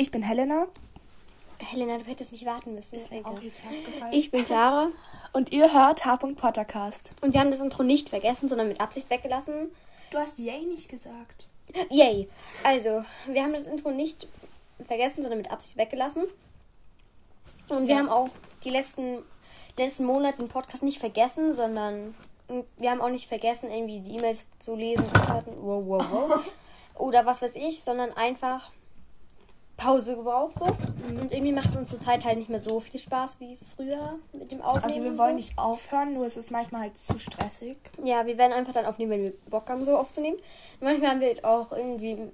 Ich bin Helena. Helena, du hättest nicht warten müssen. Ist mir auch jetzt. Ich bin Clara. Und ihr hört H. Pottercast. Und wir haben das Intro nicht vergessen, sondern mit Absicht weggelassen. Du hast Yay nicht gesagt. Yay. Also, wir haben das Intro nicht vergessen, sondern mit Absicht weggelassen. Und wir Ja. haben auch die letzten, letzten Monate den Podcast nicht vergessen, sondern wir haben auch nicht vergessen, irgendwie die E-Mails zu lesen. Wow, wow, wow. Oder was weiß ich, sondern einfach Pause gebraucht so. Und irgendwie macht es uns zurzeit halt nicht mehr so viel Spaß wie früher mit dem Aufnehmen. Also wir und wollen so. nicht aufhören, nur es ist manchmal halt zu stressig. Ja, wir werden einfach dann aufnehmen, wenn wir Bock haben, so aufzunehmen. Manchmal haben wir halt auch irgendwie,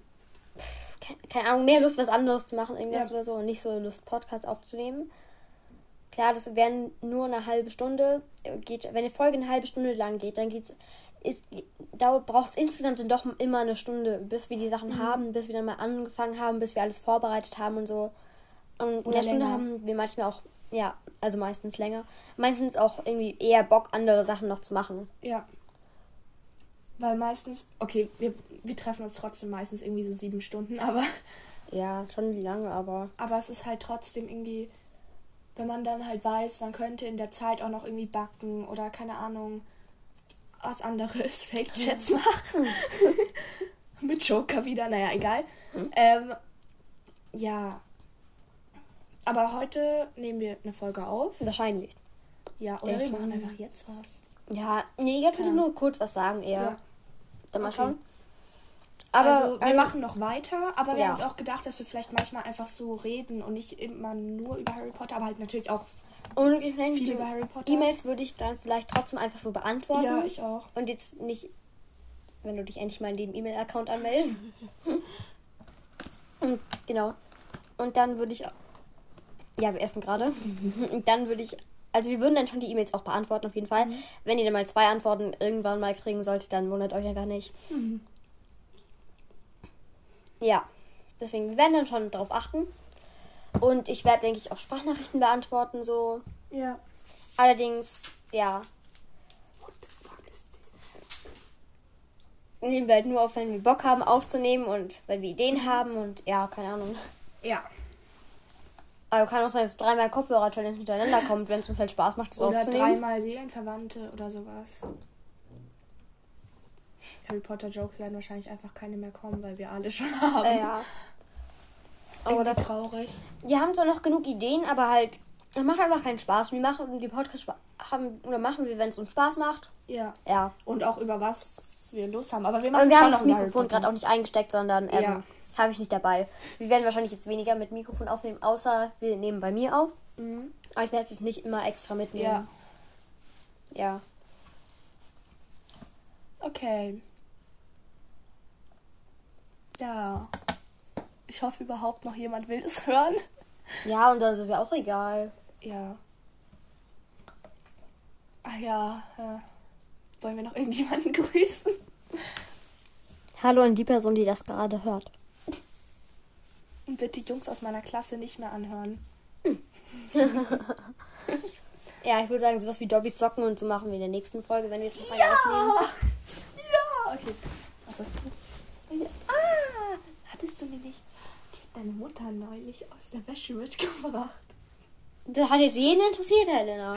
keine Ahnung, mehr Lust, was anderes zu machen, irgendwas Ja. oder so, und nicht so Lust, Podcast aufzunehmen. Klar, das wären nur eine halbe Stunde. Geht, wenn eine Folge eine halbe Stunde lang geht, dann geht's, ist, dauert, braucht es insgesamt dann doch immer eine Stunde, bis wir die Sachen Mhm. haben, bis wir dann mal angefangen haben, bis wir alles vorbereitet haben und so. Und in der Stunde länger. haben wir manchmal auch, ja, also meistens länger, meistens auch irgendwie eher Bock, andere Sachen noch zu machen. Ja. Weil meistens, okay, wir, wir treffen uns trotzdem meistens irgendwie so sieben Stunden, aber, Ja, schon lange, aber. aber es ist halt trotzdem irgendwie, wenn man dann halt weiß, man könnte in der Zeit auch noch irgendwie backen oder keine Ahnung, was anderes, Fake-Chats machen. Mit Joker wieder, naja, egal. Ähm, ja. Aber heute nehmen wir eine Folge auf. Wahrscheinlich. Ja, oder wir machen einfach jetzt was. Ja, nee, jetzt würde ich Ja. nur kurz was sagen eher. Ja. Dann mal Okay. schauen. Aber also, wir ähm, machen noch weiter, aber wir ja. haben uns auch gedacht, dass wir vielleicht manchmal einfach so reden und nicht immer nur über Harry Potter, aber halt natürlich auch und ich meine, viel über Harry Potter. E-Mails würde ich dann vielleicht trotzdem einfach so beantworten. Ja, ich auch. Und jetzt nicht, wenn du dich endlich mal in dem E-Mail-Account anmeldest. und genau. Und dann würde ich. Ja, wir essen gerade. Und dann würde ich. Also wir würden dann schon die E-Mails auch beantworten, auf jeden Fall. Wenn ihr dann mal zwei Antworten irgendwann mal kriegen solltet, dann wundert euch einfach nicht. Ja. Deswegen, wir werden dann schon darauf achten. Und ich werde, denke ich, auch Sprachnachrichten beantworten, so. Ja. Allerdings, ja, nehmen wir halt nur auf, wenn wir Bock haben aufzunehmen und wenn wir Ideen haben und ja, keine Ahnung. Ja. Aber kann auch sein, dass dreimal Kopfhörer-Challenge hintereinander kommt, wenn es uns halt Spaß macht, das Oder aufzunehmen. dreimal Seelenverwandte oder sowas. Harry Potter Jokes werden wahrscheinlich einfach keine mehr kommen, weil wir alle schon haben. Äh, ja. Oder traurig. wir haben zwar noch genug Ideen, aber halt, es macht einfach keinen Spaß. Wir machen die Podcasts haben oder machen wir, wenn es uns Spaß macht. Ja. Ja. Und auch über was wir Lust haben. Aber wir Aber machen wir schon haben noch das Mikrofon gerade auch nicht eingesteckt, sondern ähm, Ja. habe ich nicht dabei. Wir werden wahrscheinlich jetzt weniger mit Mikrofon aufnehmen, außer wir nehmen bei mir auf. Mhm. Aber ich werde es nicht immer extra mitnehmen. Ja. Ja. Okay. Ja. Ich hoffe überhaupt noch jemand will es hören. Ja, und dann ist es ja auch egal. Ja. Ah ja, äh, wollen wir noch irgendjemanden grüßen? Hallo an die Person, die das gerade hört. Und bitte Jungs aus meiner Klasse nicht mehr anhören. Ja, ich würde sagen, sowas wie Dobbys Socken und so machen wir in der nächsten Folge, wenn wir jetzt noch eine aufnehmen. Ja! Okay. Was hast du? Ah! Hattest du mir nicht. Die hat deine Mutter neulich aus der Wäsche mitgebracht. Das hat jetzt jeden interessiert, Helena.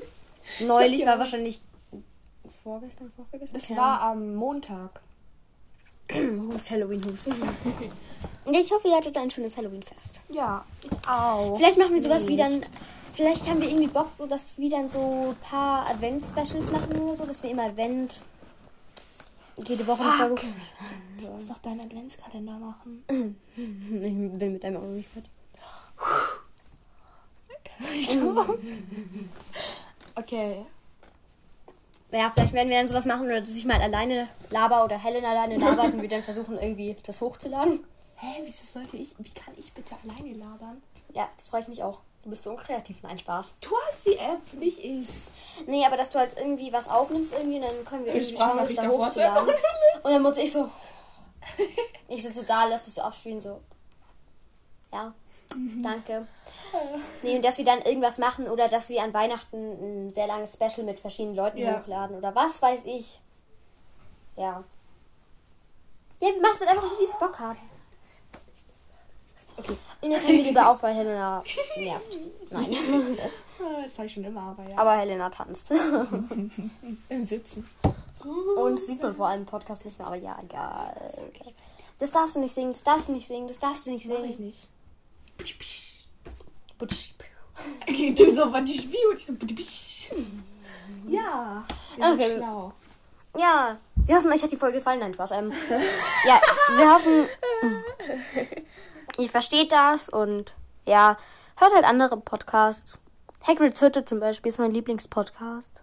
Neulich Ja. war wahrscheinlich vorgestern, vorgestern. Das Keine war am Montag. Hust, Halloween, Hust. Ich hoffe, ihr hattet ein schönes Halloween-Fest. Ja, ich auch. Vielleicht machen wir sowas Nicht. wie dann. Vielleicht haben wir irgendwie Bock, so dass wir dann so ein paar Advents-Specials machen oder so, dass wir immer Advent. Jede Woche eine. Folge. Du musst doch deinen Adventskalender machen. Ich bin mit einem noch nicht fertig. Okay. Ja, vielleicht werden wir dann sowas machen oder dass ich mal alleine laber oder Helen alleine labert und wir dann versuchen, irgendwie das hochzuladen. Hä, wieso sollte ich. Wie kann ich bitte alleine labern? Ja, das freue ich mich auch. Du bist so unkreativ. Nein, Spaß. Du hast die App, nicht ich. Nee, aber dass du halt irgendwie was aufnimmst irgendwie und dann können wir irgendwie schauen, das da hochzuladen. Und dann muss ich so. Ich sitze so da, lass das so abspielen, so. Ja, danke. Nee, und dass wir dann irgendwas machen oder dass wir an Weihnachten ein sehr langes Special mit verschiedenen Leuten Ja. hochladen oder was weiß ich. Ja. Ja, wir machen es halt einfach, wie es Bock haben. Und jetzt nehmen wir lieber auf, weil Helena nervt. Nein. Ah, Das habe ich schon immer, aber ja. Aber Helena tanzt. Im Sitzen. Und sieht man vor allem im Podcast nicht mehr, aber ja, egal. Das darfst du nicht singen, das darfst du nicht singen, das darfst du nicht Mach ich singen. nicht. Butsch. Du so, was ich spiele und ich so. Ja. Okay. schlau. Ja, wir hoffen, euch hat die Folge gefallen. Nein, Spaß. Ähm, ja, wir hoffen, ihr versteht das und ja, hört halt andere Podcasts. Hagrid's Hütte zum Beispiel ist mein Lieblingspodcast.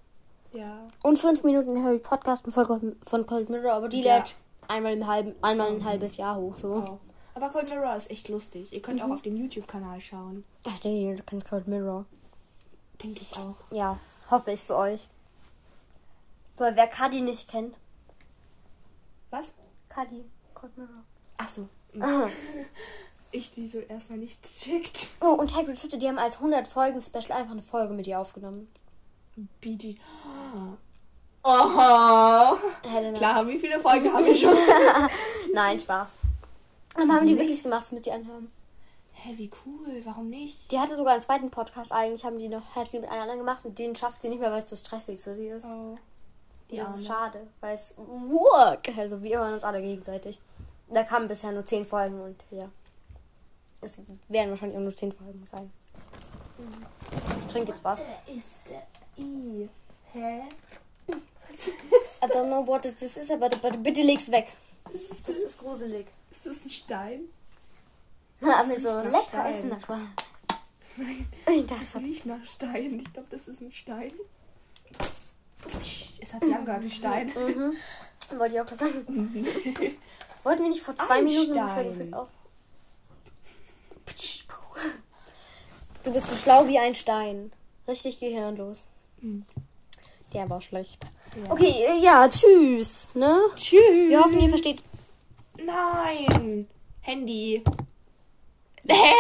Ja. Und 5 Minuten Harry Podcast von Cold, von Cold Mirror, aber die Ja. lädt einmal im halben, einmal ein halbes Jahr hoch. So. Wow. Aber Cold Mirror ist echt lustig. Ihr könnt auch auf dem YouTube-Kanal schauen. Ach, nee, ihr kennt Cold Mirror. Denke ich auch. Ja, hoffe ich für euch. Weil wer Cuddy nicht kennt. Was? Cuddy, Cold Mirror. Achso. Aha. Ich, die so erstmal nichts checkt. Oh, und Hagrid's Hütte, die haben als 100 Folgen Special einfach eine Folge mit ihr aufgenommen. BD. Aha. Helena. Klar, wie viele Folgen haben wir schon? Nein, Spaß. Aber haben die Nicht? wirklich gemacht, mit ihr anhören. Hä, wie cool. Warum nicht? Die hatte sogar einen zweiten Podcast eigentlich, haben die noch, hat sie mit einer anderen gemacht und den schafft sie nicht mehr, weil es zu stressig für sie ist. Oh. Die das ist Arme. schade, weil es work. Also wir hören uns alle gegenseitig. Da kamen bisher nur 10 Folgen und ja. Es werden wahrscheinlich auch nur 10 Folgen sein. Ich trinke jetzt was. ist der I? Hä? I don't know what this is, aber bitte, bitte leg's weg. Was ist Das das? ist gruselig. Ist das ein Stein? Aber riecht so nach lecker Stein. essen, das war. Nein, Ich das dachte, riecht nach Stein. Ich glaube, das ist ein Stein. Es hat sich angehört wie Stein. mhm. Wollte ich auch gerade sagen. Wollten wir nicht vor zwei Ein Minuten Stein. ungefähr auf. Du bist so schlau wie ein Stein. Richtig gehirnlos. Mhm. Der war schlecht. Ja. Okay, äh, ja, tschüss. Ne? Tschüss. Wir hoffen, ihr versteht Nein. Handy. Hä?